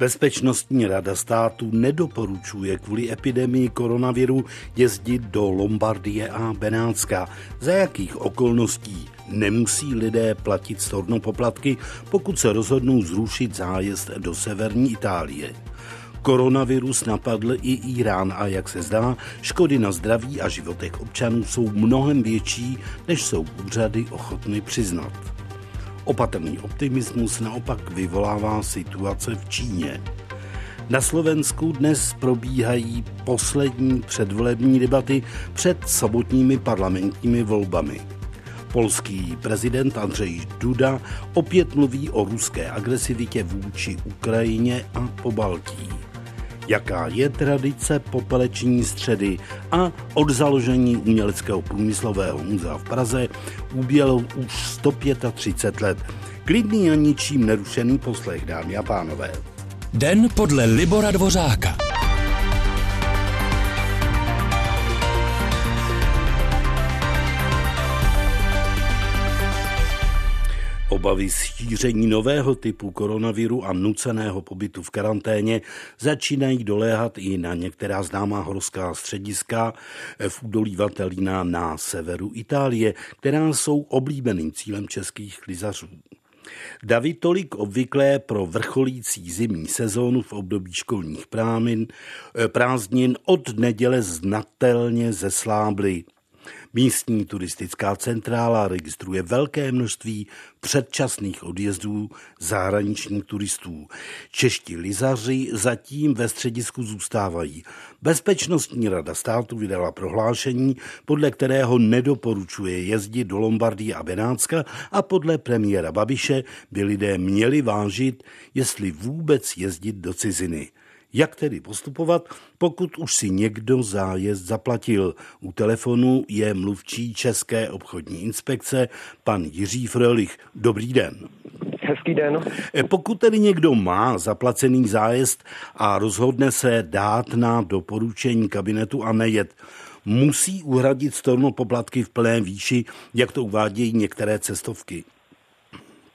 Bezpečnostní rada státu nedoporučuje kvůli epidemii koronaviru jezdit do Lombardie a Benátska. Za jakých okolností nemusí lidé platit stornopoplatky, pokud se rozhodnou zrušit zájezd do severní Itálie. Koronavirus napadl i Irán a jak se zdá, škody na zdraví a životech občanů jsou mnohem větší, než jsou úřady ochotny přiznat. Opatrný optimismus naopak vyvolává situace v Číně. Na Slovensku dnes probíhají poslední předvolební debaty před sobotními parlamentními volbami. Polský prezident Andřej Duda opět mluví o ruské agresivitě vůči Ukrajině a po Baltí. Jaká je tradice popeleční středy a od založení uměleckého průmyslového muzea v Praze ubělo už 135 let. Klidný a ničím nerušený poslech, dámy a pánové. Den podle Libora Dvořáka. Obavy z šíření nového typu koronaviru a nuceného pobytu v karanténě začínají doléhat i na některá známá horská střediska v údolí Vatelína na severu Itálie, která jsou oblíbeným cílem českých klizařů. Davy tolik obvyklé pro vrcholící zimní sezónu v období školních prámin, prázdnin od neděle znatelně zeslábly. Místní turistická centrála registruje velké množství předčasných odjezdů zahraničních turistů. Čeští lizaři zatím ve středisku zůstávají. Bezpečnostní rada státu vydala prohlášení, podle kterého nedoporučuje jezdit do Lombardie a Benátska a podle premiéra Babiše by lidé měli vážit, jestli vůbec jezdit do ciziny. Jak tedy postupovat, pokud už si někdo zájezd zaplatil? U telefonu je mluvčí České obchodní inspekce pan Jiří Frölich. Dobrý den. Hezký den. E, pokud tedy někdo má zaplacený zájezd a rozhodne se dát na doporučení kabinetu a nejet, musí uhradit stornopoplatky v plné výši, jak to uvádějí některé cestovky.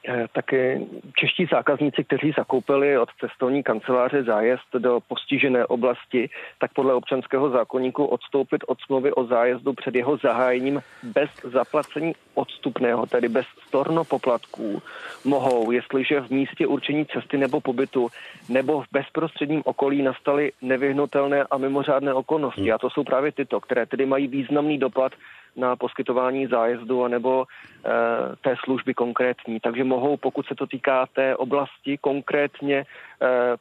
Eh, taky čeští zákazníci, kteří zakoupili od cestovní kanceláře zájezd do postižené oblasti, tak podle občanského zákonníku odstoupit od smlouvy o zájezdu před jeho zahájením bez zaplacení odstupného, tedy bez storno poplatků, mohou, jestliže v místě určení cesty nebo pobytu nebo v bezprostředním okolí nastaly nevyhnutelné a mimořádné okolnosti. A to jsou právě tyto, které tedy mají významný dopad na poskytování zájezdu nebo e, té služby konkrétní. Takže mohou, pokud se to týká té oblasti konkrétně e,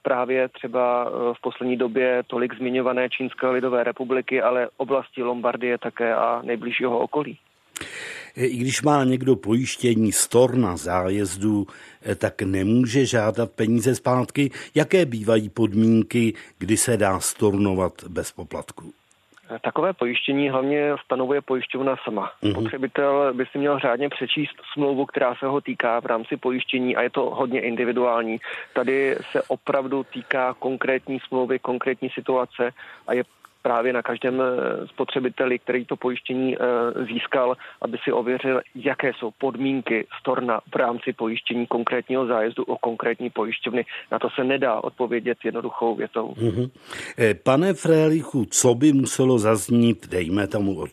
právě třeba eh, v poslední době tolik zmiňované Čínské lidové republiky, ale oblasti Lombardie také a nejbližšího okolí. I když má někdo pojištění storna zájezdu, tak nemůže žádat peníze zpátky. Jaké bývají podmínky, kdy se dá stornovat bez poplatku? Takové pojištění hlavně stanovuje pojišťovna sama. Mm-hmm. Potřebitel by si měl řádně přečíst smlouvu, která se ho týká v rámci pojištění a je to hodně individuální. Tady se opravdu týká konkrétní smlouvy, konkrétní situace a je právě na každém eh, spotřebiteli, který to pojištění eh, získal, aby si ověřil, jaké jsou podmínky storna v rámci pojištění konkrétního zájezdu o konkrétní pojišťovny. Na to se nedá odpovědět jednoduchou větou. Mm-hmm. Pane Frélichu, co by muselo zaznít, dejme tomu od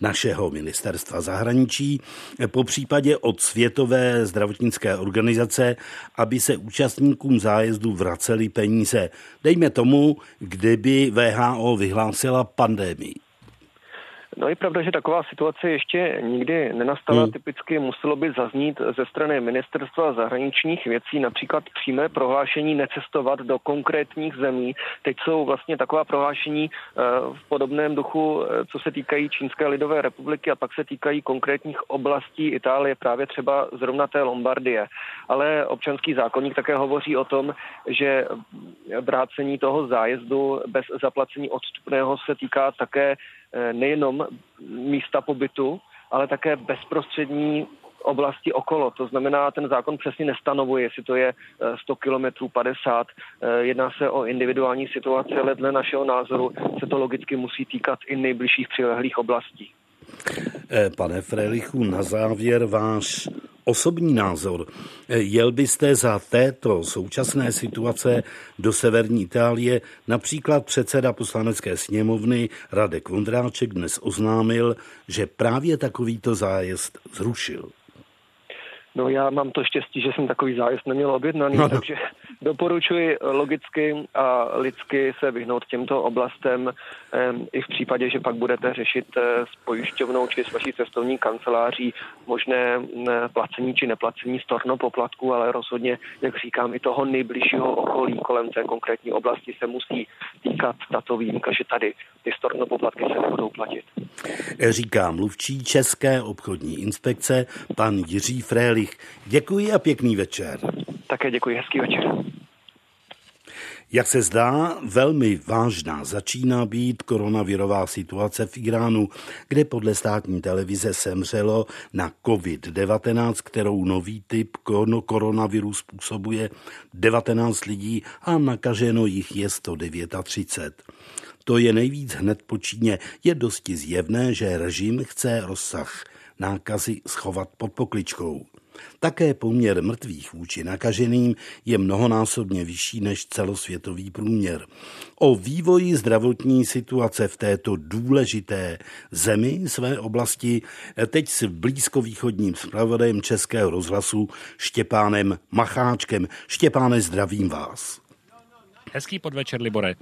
našeho ministerstva zahraničí, po případě od Světové zdravotnické organizace, aby se účastníkům zájezdu vraceli peníze. Dejme tomu, kdyby VHO vyhlásila pandemii. No je pravda, že taková situace ještě nikdy nenastala. Hmm. Typicky muselo by zaznít ze strany ministerstva zahraničních věcí například přímé prohlášení necestovat do konkrétních zemí. Teď jsou vlastně taková prohlášení eh, v podobném duchu, eh, co se týkají Čínské lidové republiky a pak se týkají konkrétních oblastí Itálie, právě třeba zrovna té Lombardie. Ale občanský zákonník také hovoří o tom, že vrácení toho zájezdu bez zaplacení odstupného se týká také nejenom místa pobytu, ale také bezprostřední oblasti okolo. To znamená, ten zákon přesně nestanovuje, jestli to je 100 kilometrů, 50. Jedná se o individuální situace, ale dle našeho názoru se to logicky musí týkat i nejbližších přilehlých oblastí. Eh, pane Frelichu, na závěr váš osobní názor. Jel byste za této současné situace do severní Itálie? Například předseda poslanecké sněmovny Radek Vondráček dnes oznámil, že právě takovýto zájezd zrušil. No já mám to štěstí, že jsem takový zájezd neměl objednaný, no, no. takže doporučuji logicky a lidsky se vyhnout těmto oblastem i v případě, že pak budete řešit eh, s pojišťovnou či s vaší cestovní kanceláří možné placení či neplacení storno poplatku, ale rozhodně, jak říkám, i toho nejbližšího okolí kolem té konkrétní oblasti se musí týkat tato výjimka, že tady ty storno poplatky se nebudou platit. Říká mluvčí České obchodní inspekce pan Jiří Frélich. Děkuji a pěkný večer. Také děkuji, hezký večer. Jak se zdá, velmi vážná začíná být koronavirová situace v Iránu, kde podle státní televize semřelo na COVID-19, kterou nový typ koronaviru způsobuje 19 lidí a nakaženo jich je 139. To je nejvíc hned po Číně. Je dosti zjevné, že režim chce rozsah nákazy schovat pod pokličkou. Také poměr mrtvých vůči nakaženým je mnohonásobně vyšší než celosvětový průměr. O vývoji zdravotní situace v této důležité zemi své oblasti teď s blízkovýchodním zpravodajem Českého rozhlasu Štěpánem Macháčkem. Štěpáne, zdravím vás. Hezký podvečer, Libore.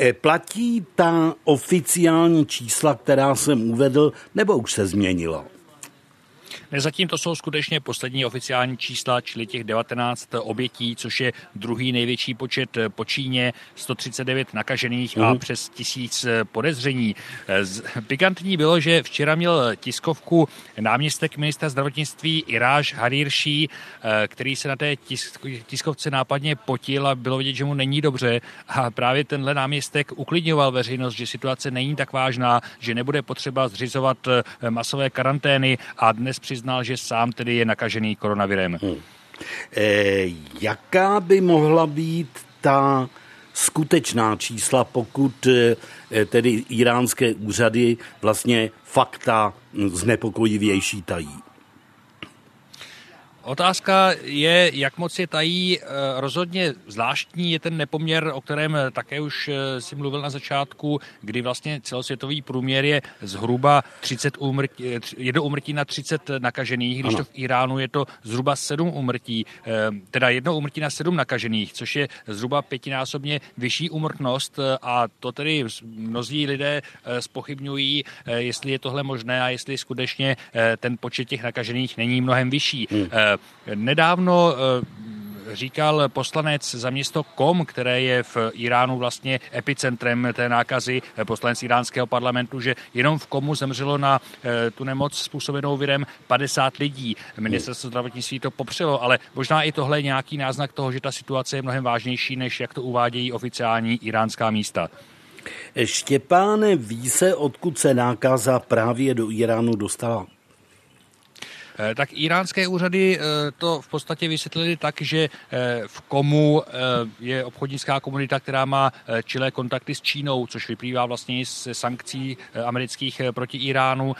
E, platí ta oficiální čísla, která jsem uvedl, nebo už se změnilo? Zatím to jsou skutečně poslední oficiální čísla, čili těch 19 obětí, což je druhý největší počet po Číně, 139 nakažených a mhm. přes tisíc podezření. Pikantní bylo, že včera měl tiskovku náměstek ministra zdravotnictví Iráž Harirší, eh, který se na té tiskovce nápadně potil a bylo vidět, že mu není dobře. A právě tenhle náměstek uklidňoval veřejnost, že situace není tak vážná, že nebude potřeba zřizovat eh, masové karantény a dnes přiznal přiznal, že sám tedy je nakažený koronavirem. Hmm. E, jaká by mohla být ta skutečná čísla, pokud e, tedy iránské úřady vlastně fakta znepokojivější tají? Otázka je, jak moc je tají. Eh, rozhodně zvláštní je ten nepoměr, o kterém také už eh, si mluvil na začátku, kdy vlastně celosvětový průměr je zhruba 30 umrtí, jedno umrtí na 30 nakažených, když ano. to v Iránu je to zhruba 7 umrtí, eh, teda jedno umrtí na 7 nakažených, což je zhruba pětinásobně vyšší umrtnost a to tedy mnozí lidé spochybňují, jestli je tohle možné a jestli skutečně ten počet těch nakažených není mnohem vyšší. Hmm. Nedávno eh, říkal poslanec za město Kom, které je v Iránu vlastně epicentrem té nákazy, poslanec iránského parlamentu, že jenom v Komu zemřelo na eh, tu nemoc způsobenou virem 50 lidí. Ministerstvo zdravotnictví to popřelo, ale možná i tohle je nějaký náznak toho, že ta situace je mnohem vážnější, než jak to uvádějí oficiální iránská místa. Štěpáne, ví se, odkud se nákaza právě do Iránu dostala? Eh, tak iránské úřady eh, to v podstatě vysvětlili tak, že eh, v Komu je obchodnická komunita, která má čilé kontakty s Čínou, což vyplývá vlastně z sankcí amerických proti Iránu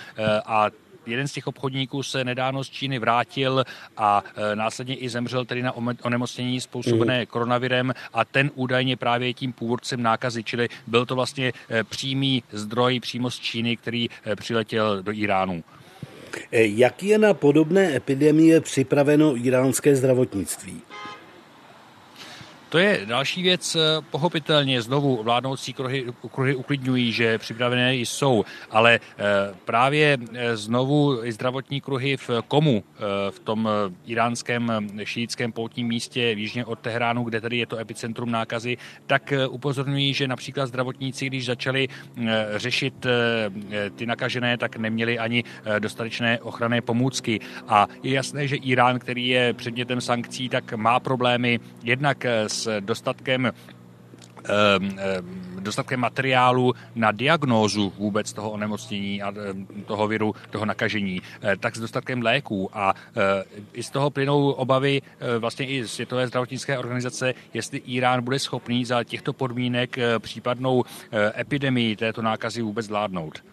a jeden z těch obchodníků se nedávno z Číny vrátil a následně i zemřel tedy na onemocnění způsobené mm. koronavirem a ten údajně právě tím původcem nákazy, čili byl to vlastně přímý zdroj přímo z Číny, který přiletěl do Iránu. Eh, jak je na podobné epidemie připraveno iránské zdravotnictví? To je další věc, eh, pochopitelně znovu vládnoucí kruhy, kruhy uklidňují, že připravené jsou, ale eh, právě eh, znovu i zdravotní kruhy v Komu, v tom iránském šíjickém poutním místě jižně od Tehránu, kde tady je to epicentrum nákazy, tak upozorňují, že například zdravotníci, když začali řešit ty nakažené, tak neměli ani dostatečné ochranné pomůcky. A je jasné, že Irán, který je předmětem sankcí, tak má problémy jednak s dostatkem dostatkem materiálu na diagnózu vůbec toho onemocnění a toho viru, toho nakažení, eh, tak s dostatkem léků. A eh, i z toho plynou obavy eh, vlastně i Světové zdravotnické organizace, jestli Irán bude schopný za těchto podmínek případnou epidemii této nákazy vůbec zvládnout.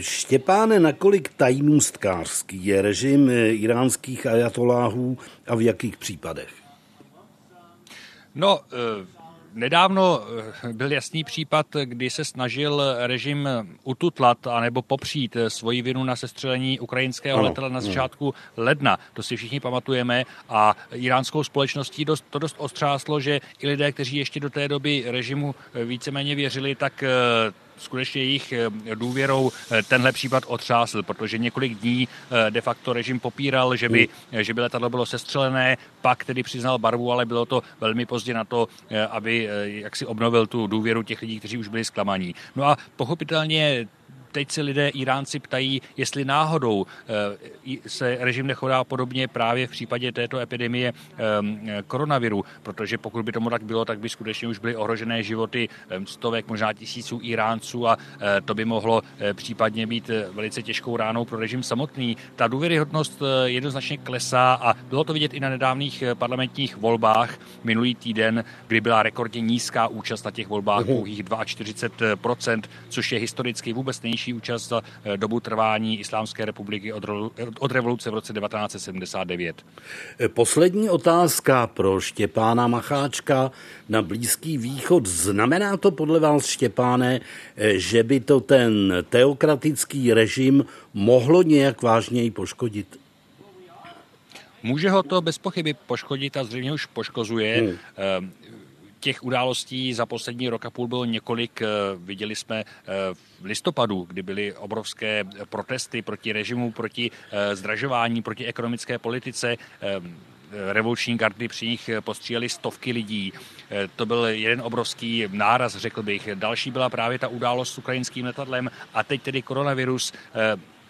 Štěpáne, nakolik tajnůstkářský je režim iránských ajatoláhů a v jakých případech? No, Nedávno byl jasný případ, kdy se snažil režim ututlat anebo popřít svoji vinu na sestřelení ukrajinského ano, letadla na začátku ledna. To si všichni pamatujeme. A iránskou společností dost, to dost ostřáslo, že i lidé, kteří ještě do té doby režimu víceméně věřili, tak skutečně jejich eh, důvěrou eh, tenhle případ otřásl, protože několik dní eh, de facto režim popíral, že by, že by letadlo bylo sestřelené, pak tedy přiznal barvu, ale bylo to velmi pozdě na to, aby jak si obnovil tu důvěru těch lidí, kteří už byli zklamaní. No a pochopitelně teď se lidé Iránci ptají, jestli náhodou eh, se režim nechová podobně právě v případě této epidemie ehm, koronaviru, protože pokud by tomu tak bylo, tak by skutečně už byly ohrožené životy ehm, stovek, možná tisíců Iránců a eh, to by mohlo eh, případně být velice těžkou ránou pro režim samotný. Ta důvěryhodnost jednoznačně klesá a bylo to vidět i na nedávných parlamentních volbách minulý týden, kdy byla rekordně nízká účast na těch volbách, pouhých 42%, což je historicky vůbec nejnižší nejvyšší účast za eh, dobu trvání Islámské republiky od, od revoluce v roce 1979. Eh, poslední otázka pro Štěpána Macháčka na Blízký východ. Znamená to podle vás, Štěpáne, eh, že by to ten teokratický režim mohlo nějak vážněji poškodit? Může ho to bez pochyby poškodit a zřejmě už poškozuje. Hmm těch událostí za poslední rok a půl bylo několik. Eh, viděli jsme eh, v listopadu, kdy byly obrovské protesty proti režimu, proti eh, zdražování, proti ekonomické politice revoluční gardy při nich postříleli stovky lidí. To byl jeden obrovský náraz, řekl bych. Další byla právě ta událost s ukrajinským letadlem a teď tedy koronavirus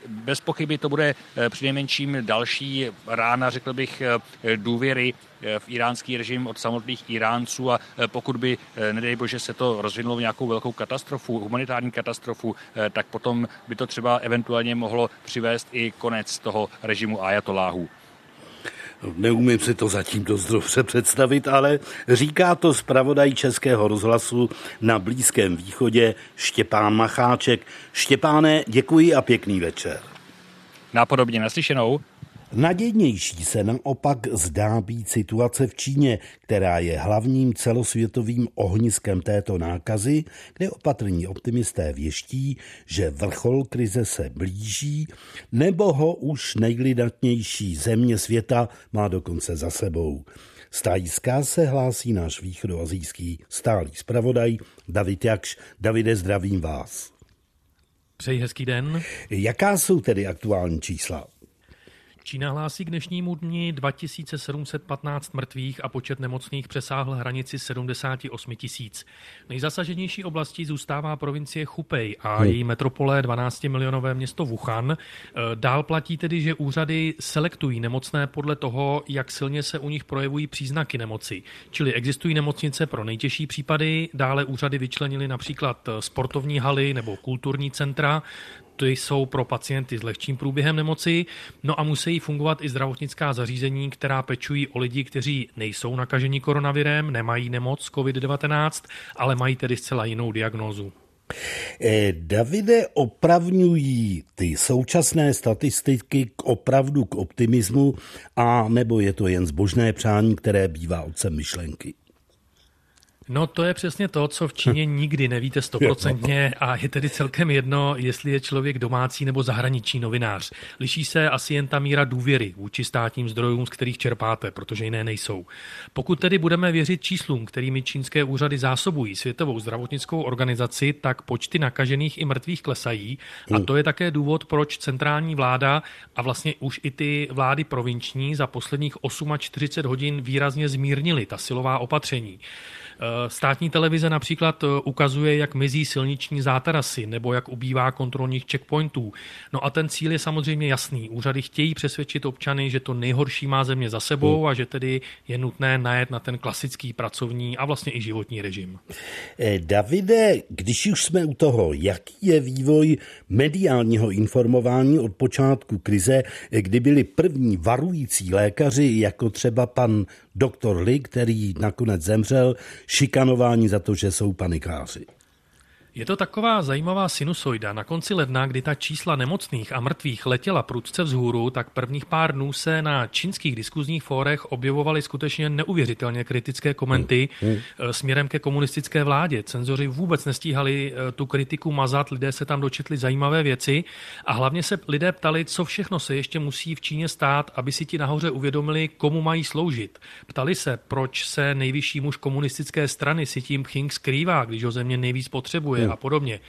bez pochyby to bude eh, přinejmenším další rána, řekl bych, eh, důvěry eh, v iránský režim od samotných Iránců a pokud by, nedej bože, se to rozvinulo v nějakou velkou katastrofu, humanitární katastrofu, tak potom by to třeba eventuálně mohlo přivést i konec toho režimu ajatoláhů. Neumím si to zatím dost dobře představit, ale říká to zpravodaj Českého rozhlasu na Blízkém východě Štěpán Macháček. Štěpáne, děkuji a pěkný večer. Nápodobně naslyšenou. Nadějnější se naopak zdá být situace v Číně, která je hlavním celosvětovým ohniskem této nákazy, kde opatrní optimisté věští, že vrchol krize se blíží, nebo ho už nejlidatnější země světa má dokonce za sebou. Z Tajska se hlásí náš východoazijský stálý zpravodaj David Jakš. Davide, zdravím vás. Přeji hezký den. Jaká jsou tedy aktuální čísla? Čína hlásí k dnešnímu dni 2715 mrtvých a počet nemocných přesáhl hranici 78 tisíc. Nejzasaženější oblastí zůstává provincie Chupej a hmm. její metropole 12 milionové město Wuhan. E, dál platí tedy, že úřady selektují nemocné podle toho, jak silně se u nich projevují příznaky nemoci. Čili existují nemocnice pro nejtěžší případy, dále úřady vyčlenili například sportovní haly nebo kulturní centra ty jsou pro pacienty s lehčím průběhem nemoci, no a musí fungovat i zdravotnická zařízení, která pečují o lidi, kteří nejsou nakaženi koronavirem, nemají nemoc COVID-19, ale mají tedy zcela jinou diagnózu. Eh, Davide, opravňují ty současné statistiky k opravdu k optimismu, a nebo je to jen zbožné přání, které bývá otcem myšlenky? No to je přesně to, co v Číně nikdy nevíte stoprocentně a je tedy celkem jedno, jestli je člověk domácí nebo zahraniční novinář. Liší se asi jen ta míra důvěry vůči státním zdrojům, z kterých čerpáte, protože jiné nejsou. Pokud tedy budeme věřit číslům, kterými čínské úřady zásobují Světovou zdravotnickou organizaci, tak počty nakažených i mrtvých klesají a to je také důvod, proč centrální vláda a vlastně už i ty vlády provinční za posledních 48 hodin výrazně zmírnily ta silová opatření. Eh, státní televize například eh, ukazuje, jak mizí silniční zátarasy nebo jak ubývá kontrolních checkpointů. No a ten cíl je samozřejmě jasný. Úřady chtějí přesvědčit občany, že to nejhorší má země za sebou hmm. a že tedy je nutné najet na ten klasický pracovní a vlastně i životní režim. Eh, Davide, když už jsme u toho, jaký je vývoj mediálního informování od počátku krize, kdy byli první varující lékaři, jako třeba pan doktor Lee, který nakonec zemřel, šikanování za to, že jsou panikáři. Je to taková zajímavá sinusoida. Na konci ledna, kdy ta čísla nemocných a mrtvých letěla prudce vzhůru, tak prvních pár dnů se na čínských diskuzních fórech objevovaly skutečně neuvěřitelně kritické komenty mm, mm. směrem ke komunistické vládě. Cenzoři vůbec nestíhali eh, tu kritiku mazat, lidé se tam dočetli zajímavé věci a hlavně se lidé ptali, co všechno se ještě musí v Číně stát, aby si ti nahoře uvědomili, komu mají sloužit. Ptali se, proč se nejvyšší muž komunistické strany si tím Pching skrývá, když ho země nejvíc potřebuje a podobně.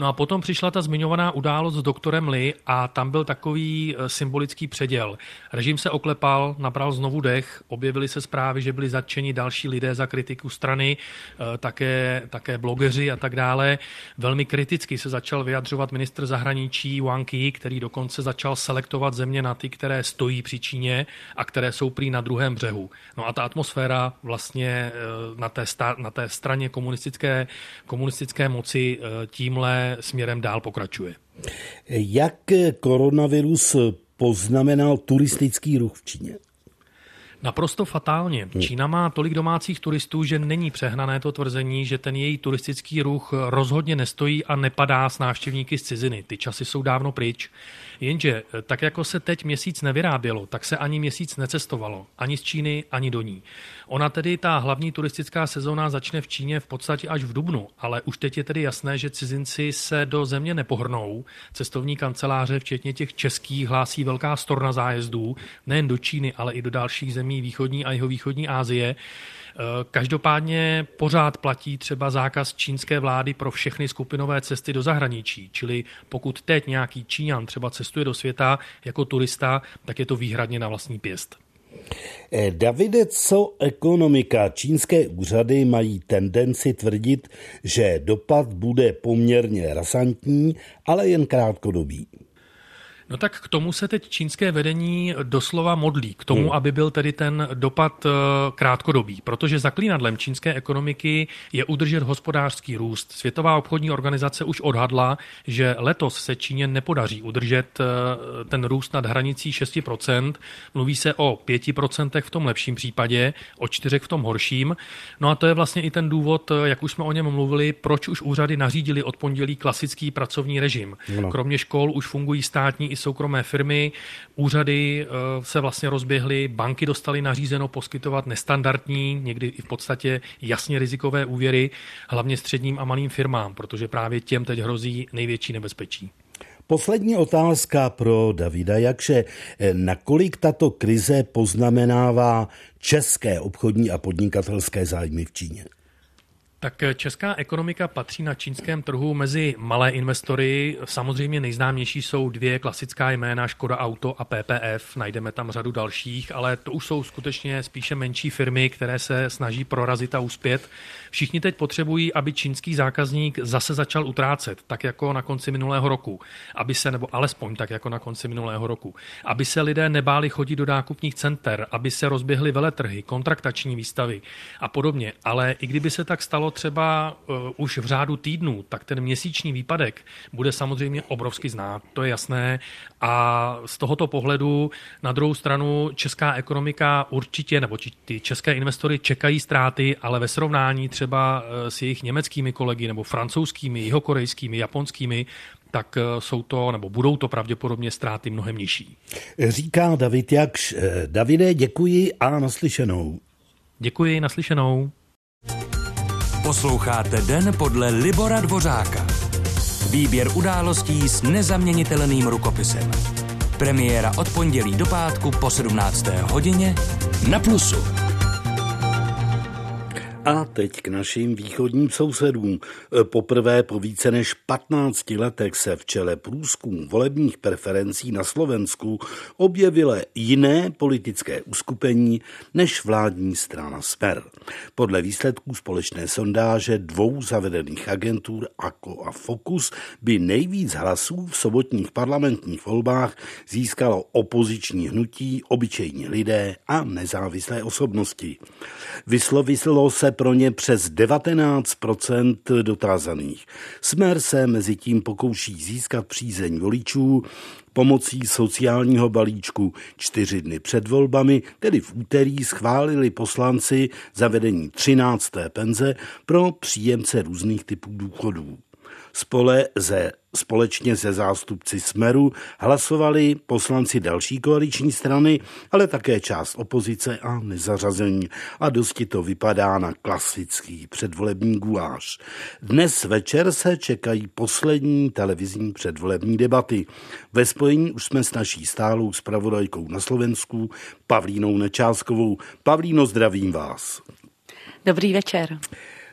No a potom přišla ta zmiňovaná událost s doktorem Lee a tam byl takový eh, symbolický předěl. Režim se oklepal, nabral znovu dech, objevily se zprávy, že byli zatčeni další lidé za kritiku strany, eh, také, také blogeři a tak dále. Velmi kriticky se začal vyjadřovat ministr zahraničí Wang Yi, který dokonce začal selektovat země na ty, které stojí při Číně a které jsou prý na druhém břehu. No a ta atmosféra vlastně eh, na té, na té straně komunistické, komunistické moci Eh, směrem dál pokračuje. Jak koronavirus poznamenal turistický ruch v Číně? Naprosto fatálně. Hmm. Čína má tolik domácích turistů, že není přehnané to tvrzení, že ten její turistický ruch rozhodně nestojí a nepadá s návštěvníky z ciziny. Ty časy jsou dávno pryč. Jenže tak jako se teď měsíc nevyrábělo, tak se ani měsíc necestovalo. Ani z Číny, ani do ní. Ona tedy, ta hlavní turistická sezóna začne v Číně v podstatě až v Dubnu, ale už teď je tedy jasné, že cizinci se do země nepohrnou. Cestovní kanceláře, včetně těch českých, hlásí velká storna zájezdů, nejen do Číny, ale i do dalších zemí východní a jihovýchodní Asie. Eh, každopádně pořád platí třeba zákaz čínské vlády pro všechny skupinové cesty do zahraničí, čili pokud teď nějaký Číňan třeba cestuje do světa jako turista, tak je to výhradně na vlastní pěst. Eh, Davide, co ekonomika? Čínské úřady mají tendenci tvrdit, že dopad bude poměrně rasantní, ale jen krátkodobý. No tak k tomu se teď čínské vedení doslova modlí, k tomu, hmm. aby byl tedy ten dopad eh, krátkodobý, protože zaklínadlem čínské ekonomiky je udržet hospodářský růst. Světová obchodní organizace už odhadla, že letos se Číně nepodaří udržet eh, ten růst nad hranicí 6%. Mluví se o 5% v tom lepším případě, o 4% v tom horším. No a to je vlastně i ten důvod, eh, jak už jsme o něm mluvili, proč už úřady nařídili od pondělí klasický pracovní režim. No. Kromě škol už fungují státní i soukromé firmy, úřady eh, se vlastně rozběhly, banky dostaly nařízeno poskytovat nestandardní, někdy i v podstatě jasně rizikové úvěry, hlavně středním a malým firmám, protože právě těm teď hrozí největší nebezpečí. Poslední otázka pro Davida Jakše. Nakolik tato krize poznamenává české obchodní a podnikatelské zájmy v Číně? Tak česká ekonomika patří na čínském trhu mezi malé investory. Samozřejmě nejznámější jsou dvě klasická jména Škoda Auto a PPF. Najdeme tam řadu dalších, ale to už jsou skutečně spíše menší firmy, které se snaží prorazit a uspět. Všichni teď potřebují, aby čínský zákazník zase začal utrácet, tak jako na konci minulého roku. Aby se, nebo alespoň tak jako na konci minulého roku. Aby se lidé nebáli chodit do nákupních center, aby se rozběhly veletrhy, kontraktační výstavy a podobně. Ale i kdyby se tak stalo třeba uh, už v řádu týdnů, tak ten měsíční výpadek bude samozřejmě obrovsky znát, to je jasné. A z tohoto pohledu na druhou stranu česká ekonomika určitě, nebo ty české investory čekají ztráty, ale ve srovnání třeba uh, s jejich německými kolegy nebo francouzskými, jihokorejskými, japonskými, tak uh, jsou to, nebo budou to pravděpodobně ztráty mnohem nižší. Říká David Jakš. Davide, děkuji a naslyšenou. Děkuji, naslyšenou. Posloucháte Den podle Libora Dvořáka. Výběr událostí s nezaměnitelným rukopisem. Premiéra od pondělí do pátku po 17. hodině na Plusu. A teď k našim východním sousedům. Poprvé po více než 15 letech se v čele průzkum volebních preferencí na Slovensku objevilo jiné politické uskupení než vládní strana Smer. Podle výsledků společné sondáže dvou zavedených agentur AKO a Focus by nejvíc hlasů v sobotních parlamentních volbách získalo opoziční hnutí, obyčejní lidé a nezávislé osobnosti. Vyslovilo se pro ně přes 19% dotázaných. Smer se mezi tím pokouší získat přízeň voličů pomocí sociálního balíčku. Čtyři dny před volbami, tedy v úterý, schválili poslanci zavedení 13. penze pro příjemce různých typů důchodů. Spole ze Společně se zástupci Smeru hlasovali poslanci další koaliční strany, ale také část opozice a nezařazení. A dosti to vypadá na klasický předvolební guláš. Dnes večer se čekají poslední televizní předvolební debaty. Ve spojení už jsme s naší stálou zpravodajkou na Slovensku, Pavlínou Nečáskovou. Pavlíno, zdravím vás. Dobrý večer.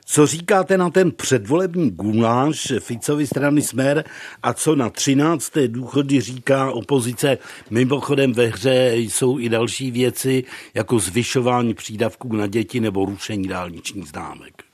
Co říkáte na ten předvolební guláš Ficovi strany Smer a co na 13. důchody říká opozice? Mimochodem ve hře jsou i další věci, jako zvyšování přídavků na děti nebo rušení dálničních známek.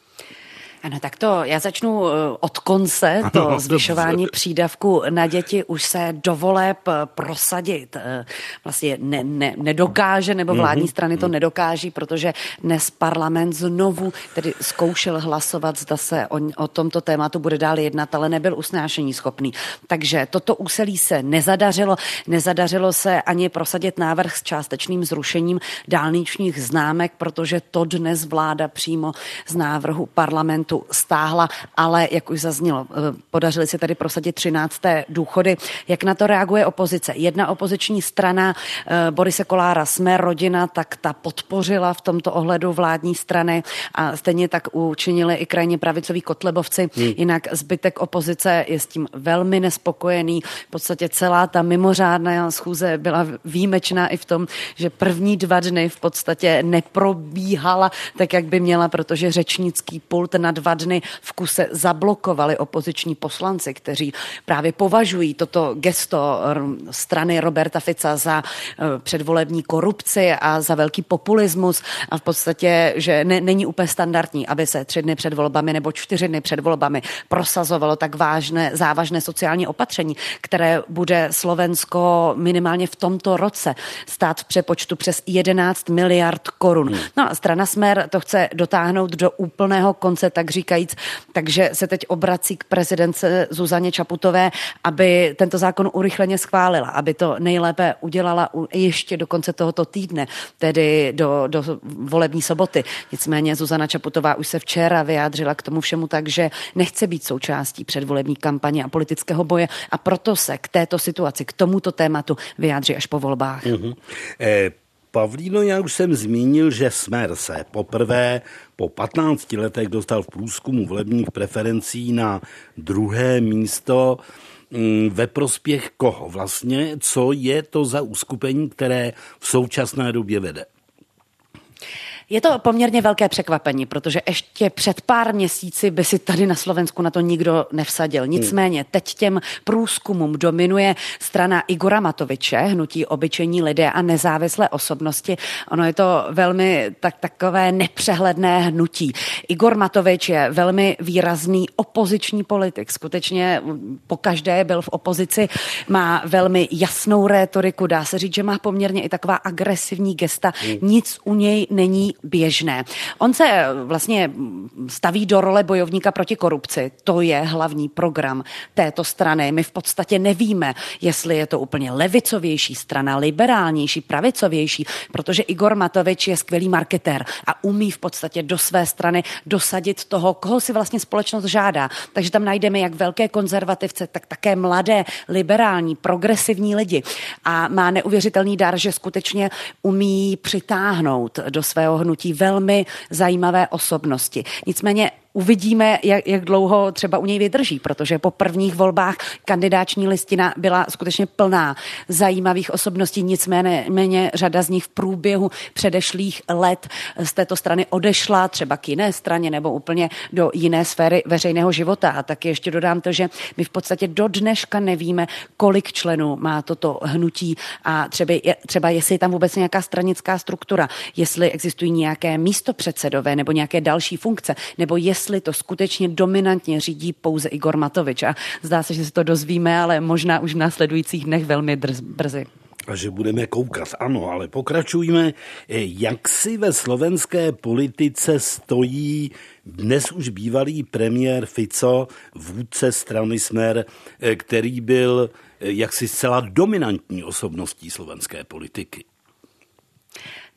Ano, tak to já začnu eh, od konce. To ano, zvyšování dobře. přídavku na děti už se dovoleb eh, prosadit eh, vlastně ne, ne, nedokáže, nebo vládní mm-hmm. strany to nedokáží, protože dnes parlament znovu tedy zkoušel hlasovat, zda se o, o tomto tématu bude dál jednat, ale nebyl usnášení schopný. Takže toto úsilí se nezadařilo. Nezadařilo se ani prosadit návrh s částečným zrušením dálničních známek, protože to dnes vláda přímo z návrhu parlamentu tu stáhla, ale jak už zaznělo, eh, podařili se tady prosadit 13. důchody. Jak na to reaguje opozice? Jedna opoziční strana eh, Borise Kolára, jsme rodina, tak ta podpořila v tomto ohledu vládní strany a stejně tak učinili i krajně pravicoví kotlebovci. Hmm. Jinak zbytek opozice je s tím velmi nespokojený. V podstatě celá ta mimořádná schůze byla výjimečná i v tom, že první dva dny v podstatě neprobíhala tak, jak by měla, protože řečnický pult nad dva dny v kuse zablokovali opoziční poslanci, kteří právě považují toto gesto strany Roberta Fica za eh, předvolební korupci a za velký populismus a v podstatě, že ne, není úplně standardní, aby se tři dny před volbami nebo čtyři dny před volbami prosazovalo tak vážné, závažné sociální opatření, které bude Slovensko minimálně v tomto roce stát v přepočtu přes 11 miliard korun. Hmm. No a strana Smer to chce dotáhnout do úplného konce, tak říkajíc. Takže se teď obrací k prezidence Zuzaně Čaputové, aby tento zákon urychleně schválila, aby to nejlépe udělala ještě do konce tohoto týdne, tedy do, do volební soboty. Nicméně Zuzana Čaputová už se včera vyjádřila k tomu všemu tak, že nechce být součástí předvolební kampaně a politického boje a proto se k této situaci, k tomuto tématu vyjádří až po volbách. Mm-hmm. Eh, Pavlíno, já už jsem zmínil, že Smer se poprvé po 15 letech dostal v průzkumu volebních preferencí na druhé místo mm, ve prospěch koho vlastně, co je to za uskupení, které v současné době vede? Je to poměrně velké překvapení, protože ještě před pár měsíci by si tady na Slovensku na to nikdo nevsadil. Nicméně teď těm průzkumům dominuje strana Igora Matoviče, hnutí obyčejní lidé a nezávislé osobnosti. Ono je to velmi tak, takové nepřehledné hnutí. Igor Matovič je velmi výrazný opoziční politik. Skutečně po každé byl v opozici, má velmi jasnou rétoriku, dá se říct, že má poměrně i taková agresivní gesta. Nic u něj není běžné. On se eh, vlastně staví do role bojovníka proti korupci. To je hlavní program této strany. My v podstatě nevíme, jestli je to úplně levicovější strana, liberálnější, pravicovější, protože Igor Matovič je skvělý marketér a umí v podstatě do své strany dosadit toho, koho si vlastně společnost žádá. Takže tam najdeme jak velké konzervativce, tak také mladé, liberální, progresivní lidi. A má neuvěřitelný dar, že skutečně umí přitáhnout do svého hnutí velmi zajímavé osobnosti. Nicméně Uvidíme, jak, jak dlouho třeba u něj vydrží, protože po prvních volbách kandidáční listina byla skutečně plná zajímavých osobností, nicméně méně řada z nich v průběhu předešlých let z této strany odešla třeba k jiné straně nebo úplně do jiné sféry veřejného života. A taky ještě dodám to, že my v podstatě do dneška nevíme, kolik členů má toto hnutí a třeba, třeba jestli je tam vůbec nějaká stranická struktura, jestli existují nějaké místopředsedové nebo nějaké další funkce, nebo jestli jestli to skutečně dominantně řídí pouze Igor Matovič. A zdá se, že se to dozvíme, ale možná už v následujících dnech velmi drz, brzy. A že budeme koukat, ano, ale pokračujme. Jak si ve slovenské politice stojí dnes už bývalý premiér Fico, vůdce strany Smer, který byl jaksi zcela dominantní osobností slovenské politiky?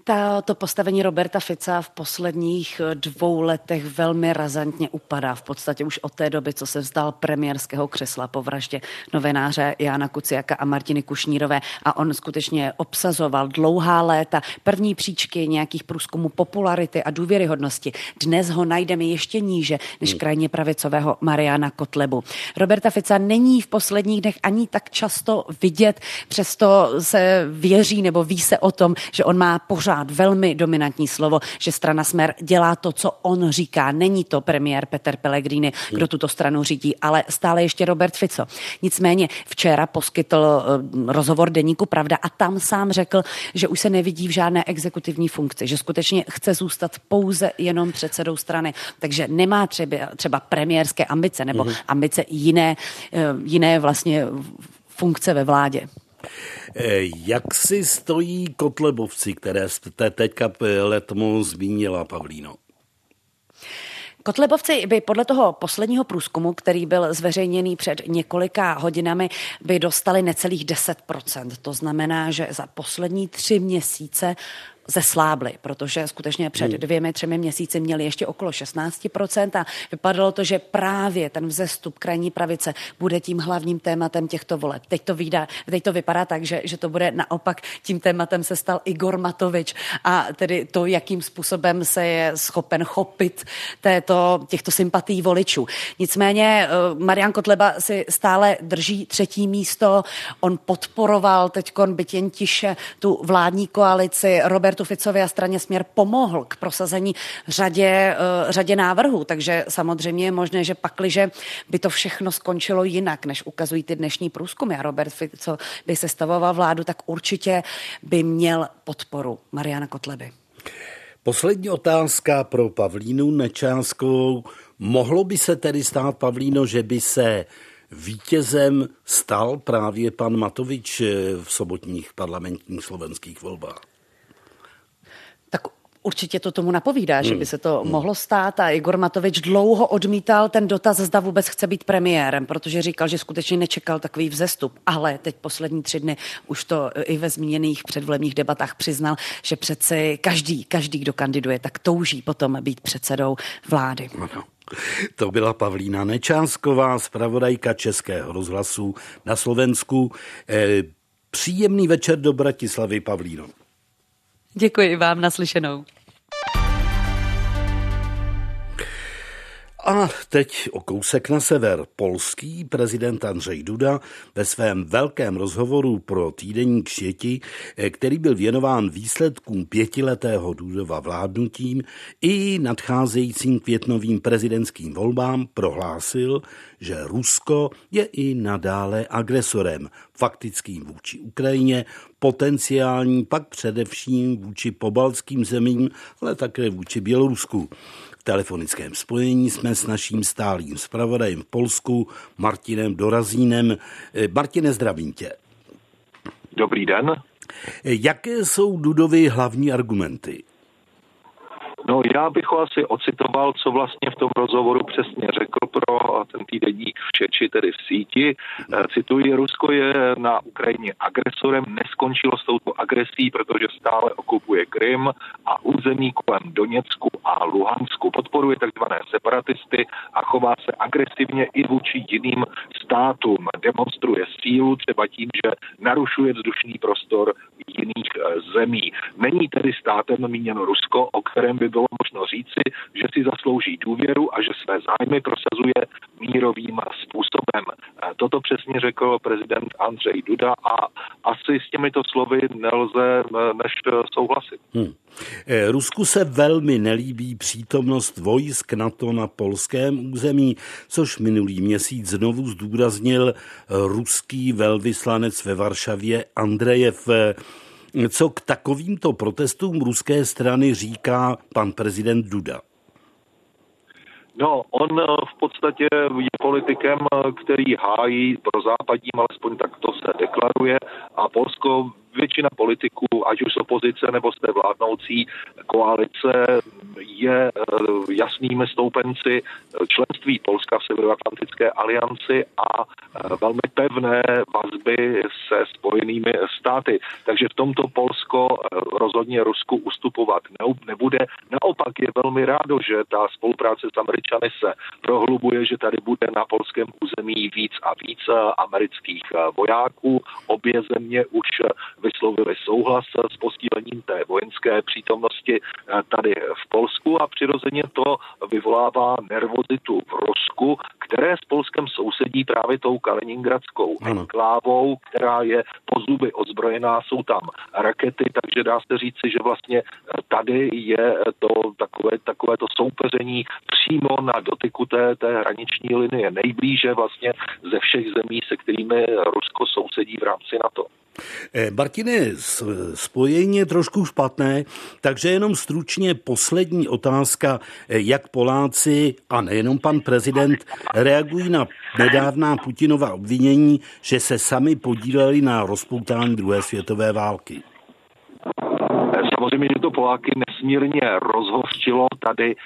Ta, to postavení Roberta Fica v posledních dvou letech velmi razantně upadá. V podstatě už od té doby, co se vzdal premiérského křesla po vraždě novináře Jana Kuciaka a Martiny Kušnírové a on skutečně obsazoval dlouhá léta první příčky nějakých průzkumů popularity a důvěryhodnosti. Dnes ho najdeme ještě níže než hmm. krajně pravicového Mariana Kotlebu. Roberta Fica není v posledních dnech ani tak často vidět, přesto se věří nebo ví se o tom, že on má pořád velmi dominantní slovo, že strana Smer dělá to, co on říká. Není to premiér Peter Pellegrini, kdo hmm. tuto stranu řídí, ale stále ještě Robert Fico. Nicméně včera poskytl eh, rozhovor deníku Pravda a tam sám řekl, že už se nevidí v žádné exekutivní funkci, že skutečně chce zůstat pouze jenom předsedou strany. Takže nemá třeba, třeba premiérské ambice nebo mm-hmm. ambice jiné, eh, jiné vlastně funkce ve vládě. Eh, jak si stojí kotlebovci, které jste teďka letmo zmínila, Pavlíno? Kotlebovci by podle toho posledního průzkumu, který byl zveřejněný před několika hodinami, by dostali necelých 10%. To znamená, že za poslední tři měsíce zeslábly, protože skutečně před hmm. dvěmi, třemi měsíci měli ještě okolo 16% a vypadalo to, že právě ten vzestup krajní pravice bude tím hlavním tématem těchto voleb. Teď to, vyjde, teď to vypadá tak, že, že to bude naopak tím tématem se stal Igor Matovič a tedy to, jakým způsobem se je schopen chopit této, těchto sympatí voličů. Nicméně eh, Marian Kotleba si stále drží třetí místo. On podporoval teď byt jen tiše tu vládní koalici. Robert Robertu Ficovi a straně Směr pomohl k prosazení řadě, eh, řadě návrhů, takže samozřejmě je možné, že pakliže by to všechno skončilo jinak, než ukazují ty dnešní průzkumy a Robert Fico by se stavoval vládu, tak určitě by měl podporu Mariana Kotleby. Poslední otázka pro Pavlínu Nečánskou. Mohlo by se tedy stát, Pavlíno, že by se vítězem stal právě pan Matovič v sobotních parlamentních slovenských volbách? Určitě to tomu napovídá, hmm. že by se to hmm. mohlo stát a Igor Matovič dlouho odmítal ten dotaz, zda vůbec chce být premiérem, protože říkal, že skutečně nečekal takový vzestup. Ale teď poslední tři dny už to i ve zmíněných předvolebních debatách přiznal, že přeci každý, každý, kdo kandiduje, tak touží potom být předsedou vlády. Ano. To byla Pavlína Nečánsková, zpravodajka Českého rozhlasu na Slovensku. E, příjemný večer do Bratislavy, Pavlíno. Děkuji vám, naslyšenou. A teď o kousek na sever. Polský prezident Andřej Duda ve svém velkém rozhovoru pro týdenník Šěti, který byl věnován výsledkům pětiletého Dudova vládnutím i nadcházejícím květnovým prezidentským volbám prohlásil, že Rusko je i nadále agresorem, faktickým vůči Ukrajině, potenciální pak především vůči pobaltským zemím, ale také vůči Bělorusku telefonickém spojení jsme s naším stálým zpravodajem v Polsku, Martinem Dorazínem. Eh, Martine, zdravím tě. Dobrý den. Jaké jsou Dudovy hlavní argumenty? No já bych ho asi ocitoval, co vlastně v tom rozhovoru přesně řekl pro ten týdenník v Čeči, tedy v síti. Eh, cituji, Rusko je na Ukrajině agresorem, neskončilo s touto agresí, protože stále okupuje Krym a území kolem Doněcku a Luhansku. Podporuje takzvané separatisty a chová se agresivně i vůči jiným státům. Demonstruje sílu třeba tím, že narušuje vzdušný prostor jiných eh, zemí. Není tedy státem míněno Rusko, o kterém by bylo možno říci, že si zaslouží důvěru a že své zájmy prosazuje mírovým způsobem. Eh, toto přesně řekl prezident Andřej Duda a asi s těmito slovy nelze eh, než souhlasit. Hmm. Rusku se velmi nelíbí přítomnost vojsk NATO na polském území, což minulý měsíc znovu zdůraznil ruský velvyslanec ve Varšavě Andrejev. Co k takovýmto protestům ruské strany říká pan prezident Duda? No, on eh, v podstatě je politikem, eh, který hájí pro západním, alespoň tak to se deklaruje, a Polsko většina politiků, ať už z opozice nebo z té vládnoucí koalice, je jasnými stoupenci členství Polska v Severoatlantické alianci a velmi pevné vazby se spojenými státy. Takže v tomto Polsko rozhodně Rusku ustupovat nebude. Naopak je velmi rádo, že ta spolupráce s Američany se prohlubuje, že tady bude na polském území víc a víc amerických vojáků. Obě země už vyslovili souhlas s posílením té vojenské přítomnosti tady v Polsku a přirozeně to vyvolává nervozitu v Rusku, které s Polskem sousedí právě tou Kaliningradskou enklávou, která je po zuby ozbrojená, jsou tam rakety, takže dá se říci, že vlastně tady je to takové, takové to soupeření přímo na dotyku té, té hraniční linie nejblíže vlastně ze všech zemí, se kterými Rusko sousedí v rámci NATO. Eh, Martine, spojení je trošku špatné, takže jenom stručně poslední otázka, eh, jak Poláci a nejenom pan prezident reagují na nedávná Putinova obvinění, že se sami podíleli na rozpoutání druhé světové války. Samozřejmě, že to Poláky nesmírně rozhořčilo. Tady e,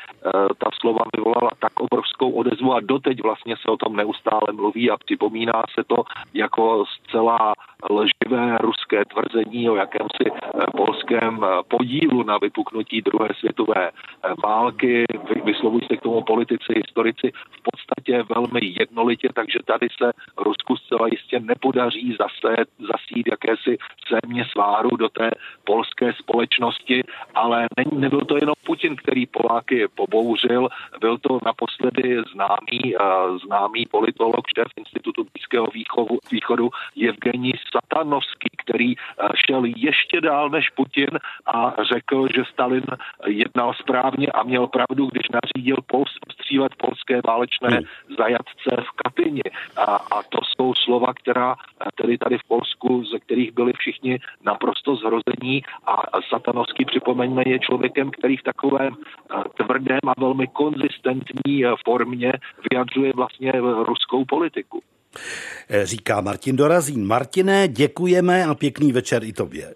ta slova vyvolala tak obrovskou odezvu a doteď vlastně se o tom neustále mluví a připomíná se to jako zcela lživé ruské tvrzení o jakémsi eh, polském eh, podílu na vypuknutí druhé světové války. Vyslovují se k tomu politici, historici v podstatě velmi jednolitě, takže tady se Rusku zcela jistě nepodaří zase zasít jakési země sváru do té polské společnosti, ale ne, nebyl to jenom Putin, který Poláky pobouřil, byl to naposledy známý, uh, známý politolog, šéf Institutu Blízkého východu, východu Evgenij Satanovský, který uh, šel ještě dál než Putin a řekl, že Stalin jednal správně a měl pravdu, když nařídil Polsku střílet polské válečné hmm. Zajatce v Katyni. A, a to jsou slova, která tedy tady v Polsku, ze kterých byli všichni naprosto zhrození a Satanovský, připomeňme, je člověkem, který v takovém eh, tvrdém a velmi konzistentní eh, formě vyjadřuje vlastně ruskou politiku. Eh, říká Martin Dorazín. Martine, děkujeme a pěkný večer i tobě.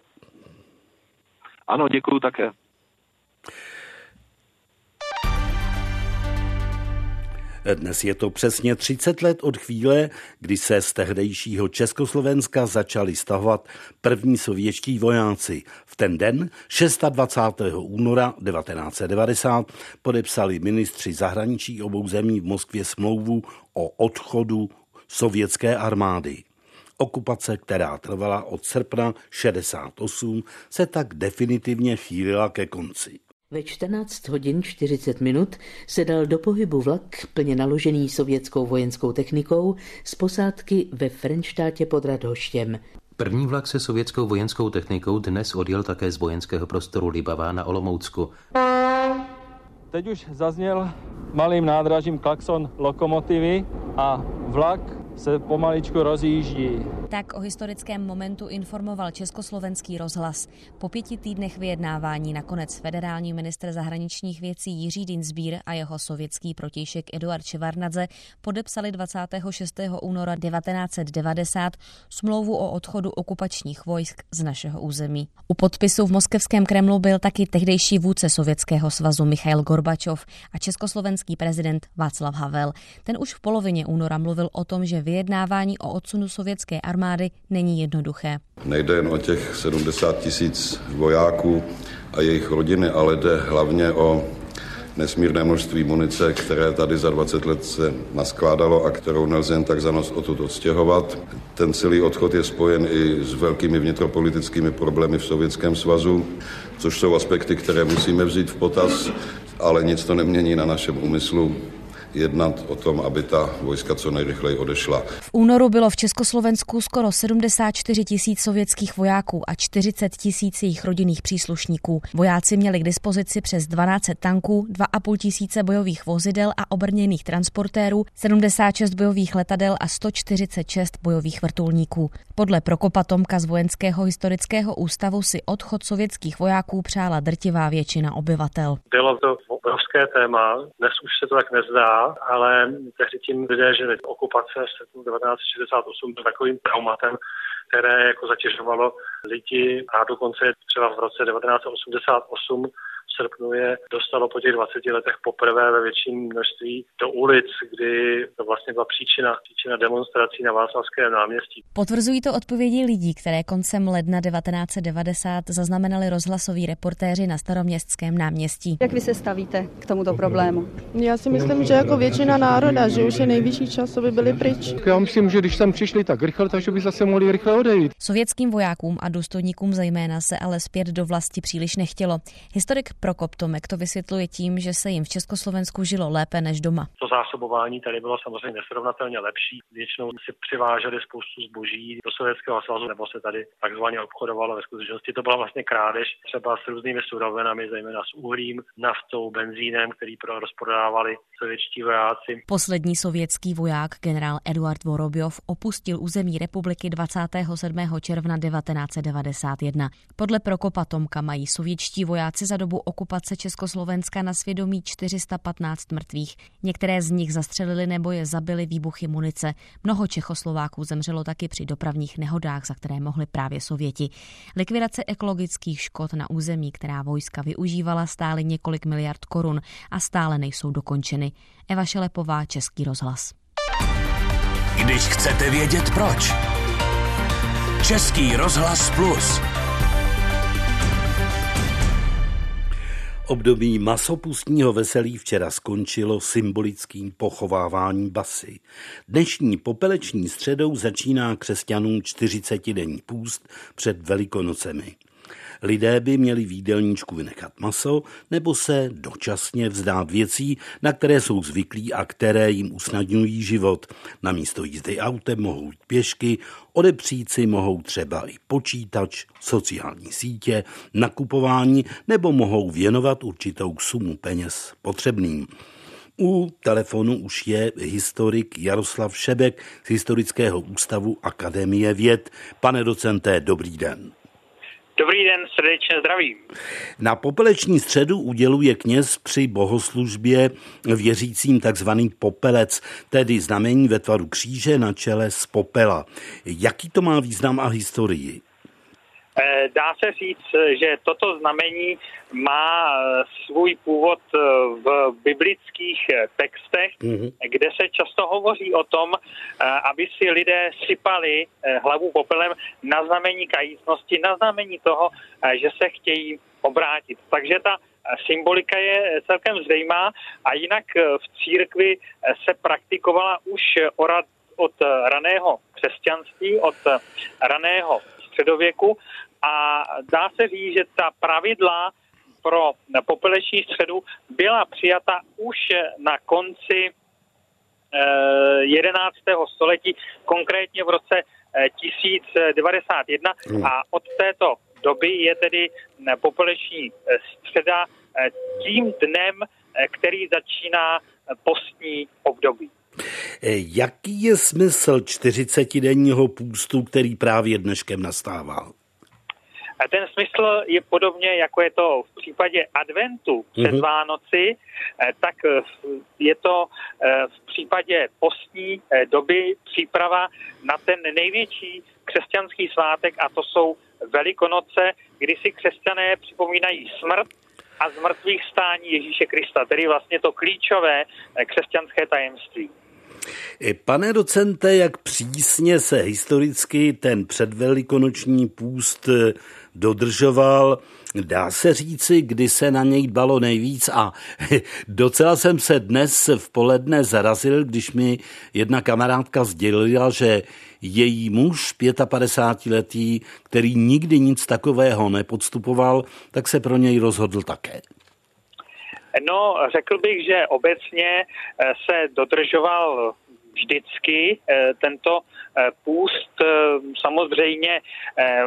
Ano, děkuji také. Dnes je to přesně 30 let od chvíle, kdy se z tehdejšího Československa začali stahovat první sovětští vojáci. V ten den, 26. února 1990, podepsali ministři zahraničí obou zemí v Moskvě smlouvu o odchodu sovětské armády. Okupace, která trvala od srpna 68, se tak definitivně chýlila ke konci. Ve 14 hodin 40 minut se dal do pohybu vlak plně naložený sovětskou vojenskou technikou z posádky ve Frenštátě pod Radhoštěm. První vlak se sovětskou vojenskou technikou dnes odjel také z vojenského prostoru Libavá na Olomoucku. Teď už zazněl malým nádražím klakson lokomotivy a vlak se pomaličku rozjíždí. Tak o historickém momentu informoval československý rozhlas. Po pěti týdnech vyjednávání nakonec federální ministr zahraničních věcí Jiří Dinsbír a jeho sovětský protějšek Eduard Čevarnadze podepsali 26. února 1990 smlouvu o odchodu okupačních vojsk z našeho území. U podpisu v moskevském Kremlu byl taky tehdejší vůdce Sovětského svazu Michail Gorbačov a československý prezident Václav Havel. Ten už v polovině února mluvil o tom, že vyjednávání o odsunu sovětské armády není jednoduché. Nejde jen o těch 70 tisíc vojáků a jejich rodiny, ale jde hlavně o nesmírné množství munice, které tady za 20 let se naskládalo a kterou nelze jen tak za nos odtud odstěhovat. Ten celý odchod je spojen i s velkými vnitropolitickými problémy v Sovětském svazu, což jsou aspekty, které musíme vzít v potaz, ale nic to nemění na našem úmyslu jednat o tom, aby ta vojska co nejrychleji odešla. V únoru bylo v Československu skoro 74 tisíc sovětských vojáků a 40 tisíc jejich rodinných příslušníků. Vojáci měli k dispozici přes 12 tanků, 2,5 tisíce bojových vozidel a obrněných transportérů, 76 bojových letadel a 146 bojových vrtulníků. Podle Prokopa Tomka z Vojenského historického ústavu si odchod sovětských vojáků přála drtivá většina obyvatel. Bylo to obrovské téma, dnes už se to tak nezdá, ale tehdy tím lidé žili okupace v 1968 byl takovým traumatem, které jako zatěžovalo lidi a dokonce třeba v roce 1988 srpnu je dostalo po těch 20 letech poprvé ve větším množství do ulic, kdy to vlastně byla příčina, příčina demonstrací na Václavském náměstí. Potvrzují to odpovědi lidí, které koncem ledna 1990 zaznamenali rozhlasoví reportéři na staroměstském náměstí. Jak vy se stavíte k tomuto problému? Já si myslím, že jako většina národa, že už je nejvyšší čas, aby byli pryč. Já myslím, že když tam přišli tak rychle, takže by zase mohli rychle odejít. Sovětským vojákům a důstojníkům zejména se ale zpět do vlasti příliš nechtělo. Historik Prokop Tomek to vysvětluje tím, že se jim v Československu žilo lépe než doma. To zásobování tady bylo samozřejmě nesrovnatelně lepší. Většinou si přiváželi spoustu zboží do Sovětského svazu nebo se tady takzvaně obchodovalo. Ve skutečnosti to byla vlastně krádež třeba s různými surovinami, zejména s uhlím, naftou, benzínem, který pro rozprodávali sovětští vojáci. Poslední sovětský voják generál Eduard Vorobjov opustil území republiky 27. června 1991. Podle Prokopa Tomka mají sovětští vojáci za dobu okupace Československa na svědomí 415 mrtvých. Některé z nich zastřelili nebo je zabili výbuchy munice. Mnoho Čechoslováků zemřelo taky při dopravních nehodách, za které mohli právě Sověti. Likvidace ekologických škod na území, která vojska využívala, stály několik miliard korun a stále nejsou dokončeny. Eva Šelepová, Český rozhlas. Když chcete vědět proč. Český rozhlas plus. Období masopustního veselí včera skončilo symbolickým pochováváním basy. Dnešní popeleční středou začíná křesťanům 40-denní půst před Velikonocemi. Lidé by měli v jídelníčku vynechat maso nebo se dočasně vzdát věcí, na které jsou zvyklí a které jim usnadňují život. Na místo jízdy autem mohou jít pěšky, odepřít si mohou třeba i počítač, sociální sítě, nakupování nebo mohou věnovat určitou sumu peněz potřebným. U telefonu už je historik Jaroslav Šebek z Historického ústavu Akademie věd. Pane docenté, dobrý den. Dobrý den, srdečně zdravím. Na popeleční středu uděluje kněz při bohoslužbě věřícím takzvaný popelec, tedy znamení ve tvaru kříže na čele z popela. Jaký to má význam a historii? Eh, dá se říct, že toto znamení má eh, svůj původ eh, v biblických textech, mm-hmm. kde se často hovoří o tom, aby si lidé sypali hlavu popelem na znamení kajícnosti, na znamení toho, že se chtějí obrátit. Takže ta symbolika je celkem zřejmá a jinak v církvi se praktikovala už od raného křesťanství, od raného středověku a dá se říct, že ta pravidla pro popeleční středu byla přijata už na konci 11. Eh, století, konkrétně v roce 1091 eh, hmm. a od této doby je tedy popeleční středa eh, tím dnem, který začíná postní období. Jaký je smysl 40-denního půstu, který právě dneškem nastává? Ten smysl je podobně, jako je to v případě adventu před mm-hmm. Vánoci, eh, tak eh, je to eh, v případě postní doby příprava na ten největší křesťanský svátek a to jsou Velikonoce, kdy si křesťané připomínají smrt a zmrtvých stání Ježíše Krista, tedy vlastně to klíčové křesťanské tajemství. Pane docente, jak přísně se historicky ten předvelikonoční půst dodržoval, dá se říci, kdy se na něj dbalo nejvíc a docela jsem se dnes v poledne zarazil, když mi jedna kamarádka sdělila, že její muž, 55-letý, který nikdy nic takového nepodstupoval, tak se pro něj rozhodl také. No, řekl bych, že obecně eh, se dodržoval vždycky eh, tento eh, půst. Samozřejmě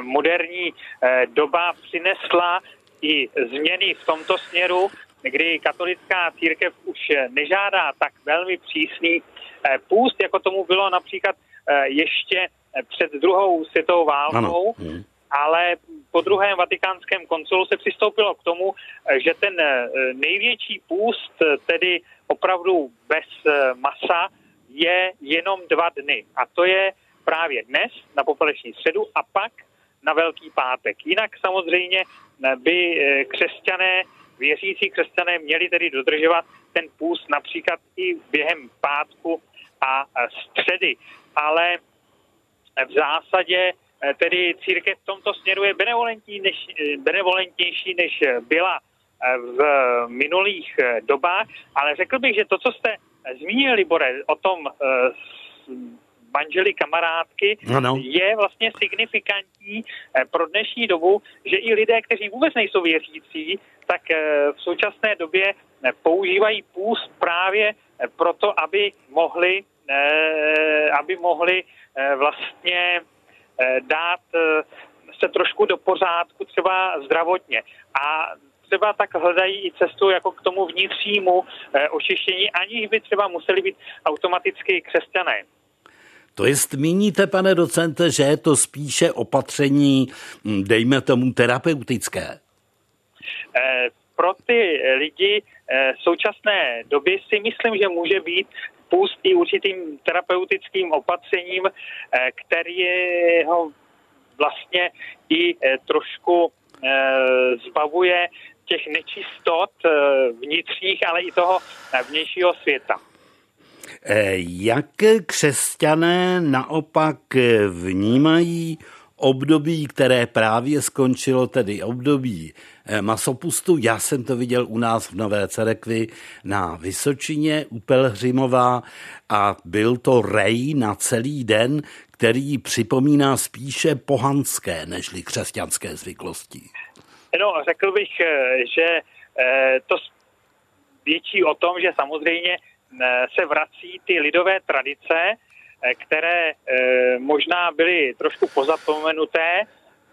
moderní doba přinesla i změny v tomto směru, kdy katolická církev už nežádá tak velmi přísný půst, jako tomu bylo například ještě před druhou světovou válkou, ano. ale po druhém vatikánském koncilu se přistoupilo k tomu, že ten největší půst, tedy opravdu bez masa, je jenom dva dny. A to je právě dnes na popeleční středu a pak na Velký pátek. Jinak samozřejmě by křesťané, věřící křesťané měli tedy dodržovat ten půst například i během pátku a středy. Ale v zásadě eh, tedy církev v tomto směru je benevolentní než, eh, benevolentnější, než byla eh, v minulých dobách, ale řekl bych, že to, co jste zmínil, Libore, o tom manželi kamarádky, ano. je vlastně signifikantní pro dnešní dobu, že i lidé, kteří vůbec nejsou věřící, tak v současné době používají půst právě proto, aby mohli, aby mohli Eh, vlastně eh, dát eh, se trošku do pořádku třeba zdravotně. A třeba tak hledají i cestu jako k tomu vnitřnímu očištění, aniž by třeba museli být automaticky křesťané. To je, zmíníte, pane docente, že je to spíše opatření, hm, dejme tomu, terapeutické? Pro ty lidi současné doby si myslím, že může být pustí určitým terapeutickým opatřením, eh, který ho vlastně i eh, trošku eh, zbavuje těch nečistot vnitřních, ale i toho vnějšího světa. Jak křesťané naopak vnímají období, které právě skončilo, tedy období eh, masopustu. Já jsem to viděl u nás v Nové Cerekvi na Vysočině u Pelhřimová a byl to rej na celý den, který připomíná spíše pohanské nežli křesťanské zvyklosti. No, řekl bych, eh, že eh, to větší o tom, že samozřejmě se vrací ty lidové tradice, které eh, možná byly trošku pozapomenuté,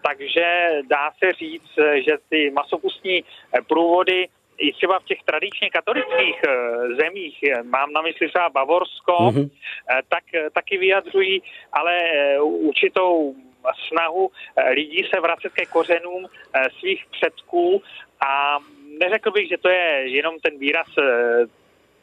takže dá se říct, eh, že ty masopustní průvody i třeba v těch tradičně katolických zemích, mám na mysli třeba Bavorsko, mm-hmm. tak taky vyjadřují ale určitou snahu lidí se vracet ke kořenům svých předků a neřekl bych, že to je jenom ten výraz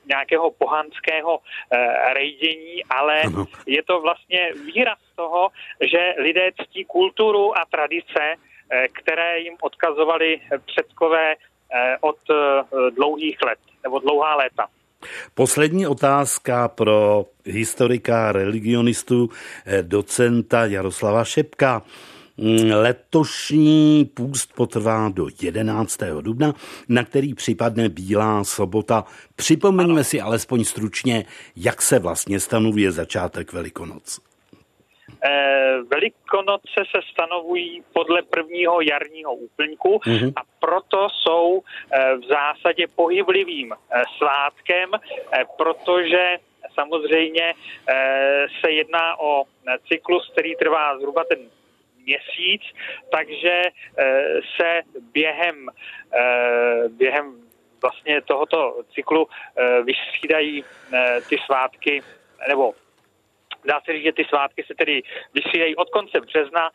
nějakého pohanského eh, rejdění, ale je to vlastně výraz toho, že lidé ctí kulturu a tradice, eh, které jim odkazovali předkové eh, od dlouhých let nebo dlouhá léta. Poslední otázka pro historika religionistu docenta Jaroslava Šepka. Mm, letošní půst potrvá do 11. dubna, na který připadne Bílá sobota. Připomeňme ano. si alespoň stručně, jak se vlastně stanovuje začátek Velikonoc. Eh, velikonoce se stanovují podle prvního jarního úplňku mm-hmm. a proto jsou eh, v zásadě pohyblivým eh, svátkem, protože samozřejmě se jedná o cyklus, který trvá zhruba ten měsíc, takže eh, se během, eh, během vlastně tohoto cyklu eh, vystřídají ty svátky, nebo dá se říct, že ty svátky se tedy vystřídají od konce března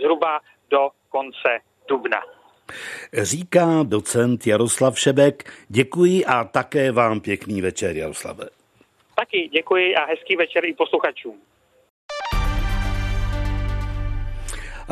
zhruba do konce dubna. Říká docent Jaroslav Šebek. Děkuji a také vám pěkný večer, Jaroslave. Taky děkuji a hezký večer i posluchačům.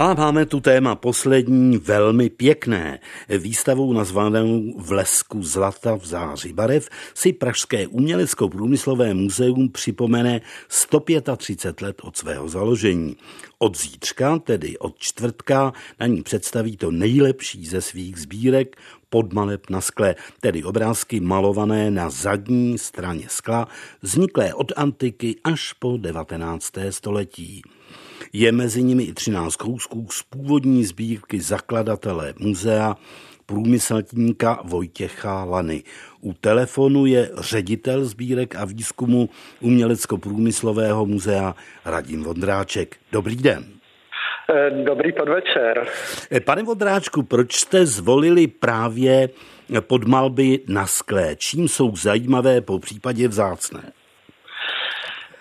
A máme tu téma poslední, velmi pěkné. Výstavou nazvanou V lesku zlata v záři barev si Pražské umělecko-průmyslové muzeum připomene 135 let od svého založení. Od zítřka, tedy od čtvrtka, na ní představí to nejlepší ze svých sbírek podmaleb na skle, tedy obrázky malované na zadní straně skla, vzniklé od antiky až po 19. století. Je mezi nimi i 13 kousků z původní sbírky zakladatele muzea průmyslníka Vojtěcha Lany. U telefonu je ředitel sbírek a výzkumu Umělecko-průmyslového muzea Radim Vondráček. Dobrý den. Eh, dobrý podvečer. Eh, pane Vondráčku, proč jste zvolili právě podmalby na skle? Čím jsou zajímavé, po případě vzácné?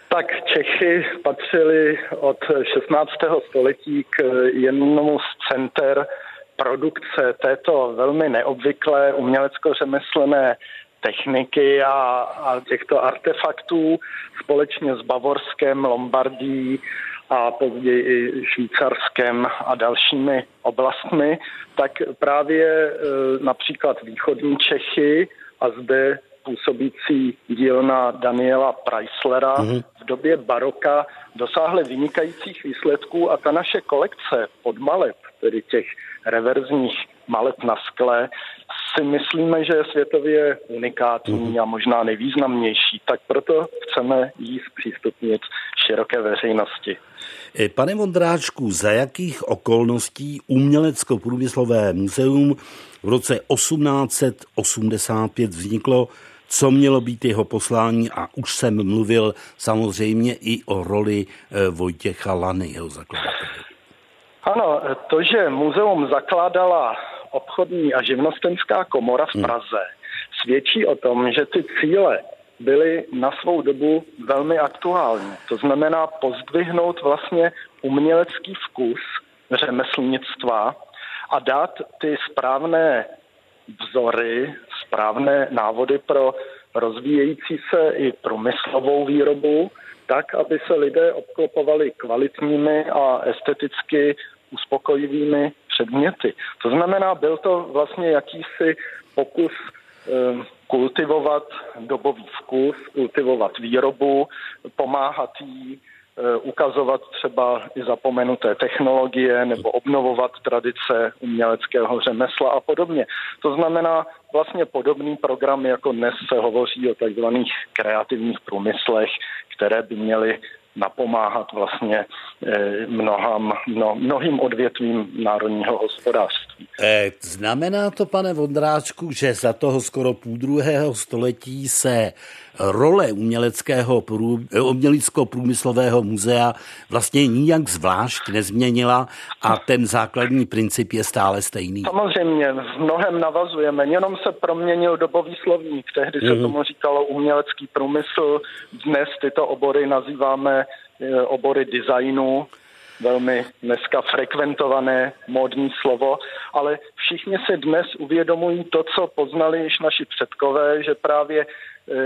Tak Čechy patřili od 16. století k jednomu z center produkce této velmi neobvyklé umělecko-řemeslné techniky a, a těchto artefaktů společně s Bavorskem, Lombardí a později i Švýcarskem a dalšími oblastmi, tak právě e, například východní Čechy a zde působící dílna Daniela Preislera mm-hmm. v době baroka dosáhly vynikajících výsledků a ta naše kolekce podmaleb, tedy těch reverzních maleb na skle, si myslíme, že je světově unikátní mm-hmm. a možná nejvýznamnější, tak proto chceme jí zpřístupnit široké veřejnosti. E, pane Vondráčku, za jakých okolností Umělecko-průmyslové muzeum v roce 1885 vzniklo co mělo být jeho poslání a už jsem mluvil samozřejmě i o roli eh, Vojtěcha Lany, jeho zakladatele. Ano, to, že muzeum zakládala obchodní a živnostenská komora v hmm. Praze, hmm. svědčí o tom, že ty cíle byly na svou dobu velmi aktuální. To znamená pozdvihnout vlastně umělecký vkus řemeslnictva a dát ty správné vzory, správné návody pro rozvíjející se i průmyslovou výrobu, tak, aby se lidé obklopovali kvalitními a esteticky uspokojivými předměty. To znamená, byl to vlastně jakýsi pokus eh, kultivovat dobový vkus, kultivovat výrobu, pomáhat jí, ukazovat třeba i zapomenuté technologie nebo obnovovat tradice uměleckého řemesla a podobně. To znamená vlastně podobný program, jako dnes se hovoří o takzvaných kreativních průmyslech, které by měly napomáhat vlastně eh, mnohám, mno, mnohým odvětvím národního hospodářství. Eh, znamená to, pane Vondráčku, že za toho skoro půl druhého století se role uměleckého eh, umělecko-průmyslového muzea vlastně nijak zvlášť nezměnila a ten základní princip je stále stejný. Samozřejmě, v mnohem navazujeme, jenom se proměnil dobový slovník. Tehdy se mm. tomu říkalo umělecký průmysl, dnes tyto obory nazýváme eh, obory designu, velmi dneska frekventované módní slovo, ale všichni se dnes uvědomují to, co poznali již naši předkové, že právě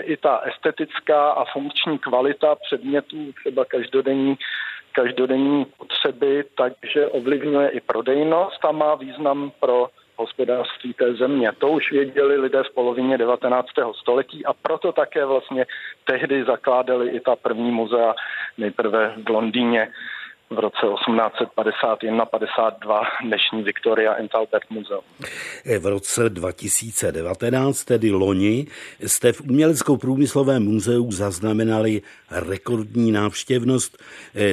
i ta estetická a funkční kvalita předmětů, třeba každodenní, každodenní potřeby, takže ovlivňuje i prodejnost a má význam pro hospodářství té země. To už věděli lidé v polovině 19. století a proto také vlastně tehdy zakládali i ta první muzea nejprve v Londýně v roce 1851-52 dnešní Victoria and Albert Muzeum. V roce 2019, tedy loni, jste v Uměleckou průmyslovém muzeu zaznamenali rekordní návštěvnost.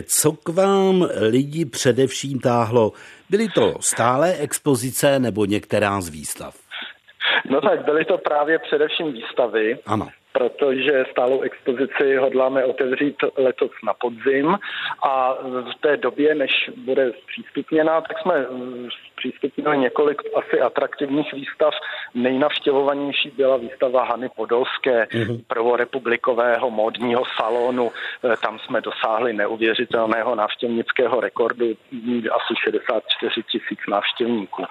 Co k vám lidi především táhlo? Byly to stále expozice nebo některá z výstav? No tak byly to právě především výstavy. Ano protože stálou expozici hodláme otevřít letos na podzim a v té době, než bude zpřístupněná, tak jsme zpřístupnili několik asi atraktivních výstav. Nejnavštěvovanější byla výstava Hany Podolské, mm-hmm. prvorepublikového módního salonu. E, tam jsme dosáhli neuvěřitelného návštěvnického rekordu, asi 64 tisíc návštěvníků.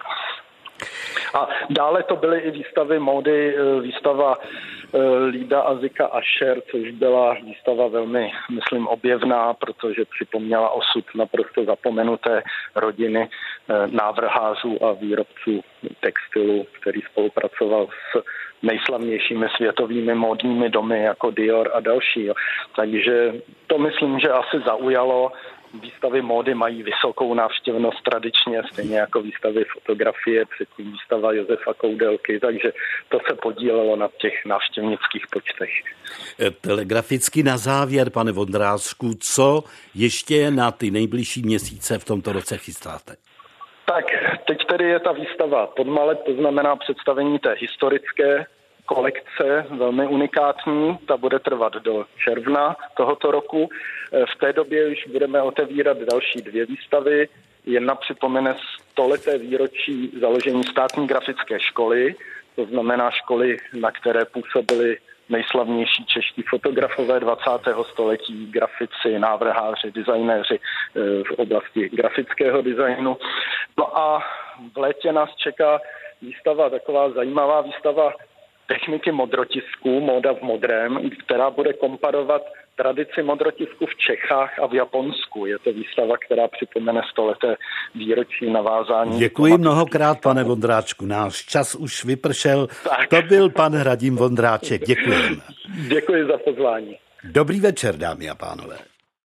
A dále to byly i výstavy módy, e, výstava e, Lída Azika Asher, což byla výstava velmi, myslím, objevná, protože připomněla osud naprosto zapomenuté rodiny e, návrhářů a výrobců textilu, který spolupracoval s nejslavnějšími světovými módními domy jako Dior a další. Takže to myslím, že asi zaujalo výstavy módy mají vysokou návštěvnost tradičně, stejně jako výstavy fotografie, předtím výstava Josefa Koudelky, takže to se podílelo na těch návštěvnických počtech. Telegraficky na závěr, pane Vondrázku, co ještě na ty nejbližší měsíce v tomto roce chystáte? Tak, teď tedy je ta výstava podmalet, to znamená představení té historické kolekce, velmi unikátní, ta bude trvat do června tohoto roku. Eh, v té době už budeme otevírat další dvě výstavy. Jedna připomene stoleté výročí založení státní grafické školy, to znamená školy, na které působili nejslavnější čeští fotografové 20. století, grafici, návrháři, designéři eh, v oblasti grafického designu. No a v létě nás čeká výstava, taková zajímavá výstava techniky modrotisku, móda v modrém, která bude komparovat tradici modrotisku v Čechách a v Japonsku. Je to výstava, která připomene stoleté výročí navázání. Děkuji mnohokrát, pane Vondráčku. Náš čas už vypršel. Tak. To byl pan Hradím Vondráček. Děkuji. Děkuji za pozvání. Dobrý večer, dámy a pánové.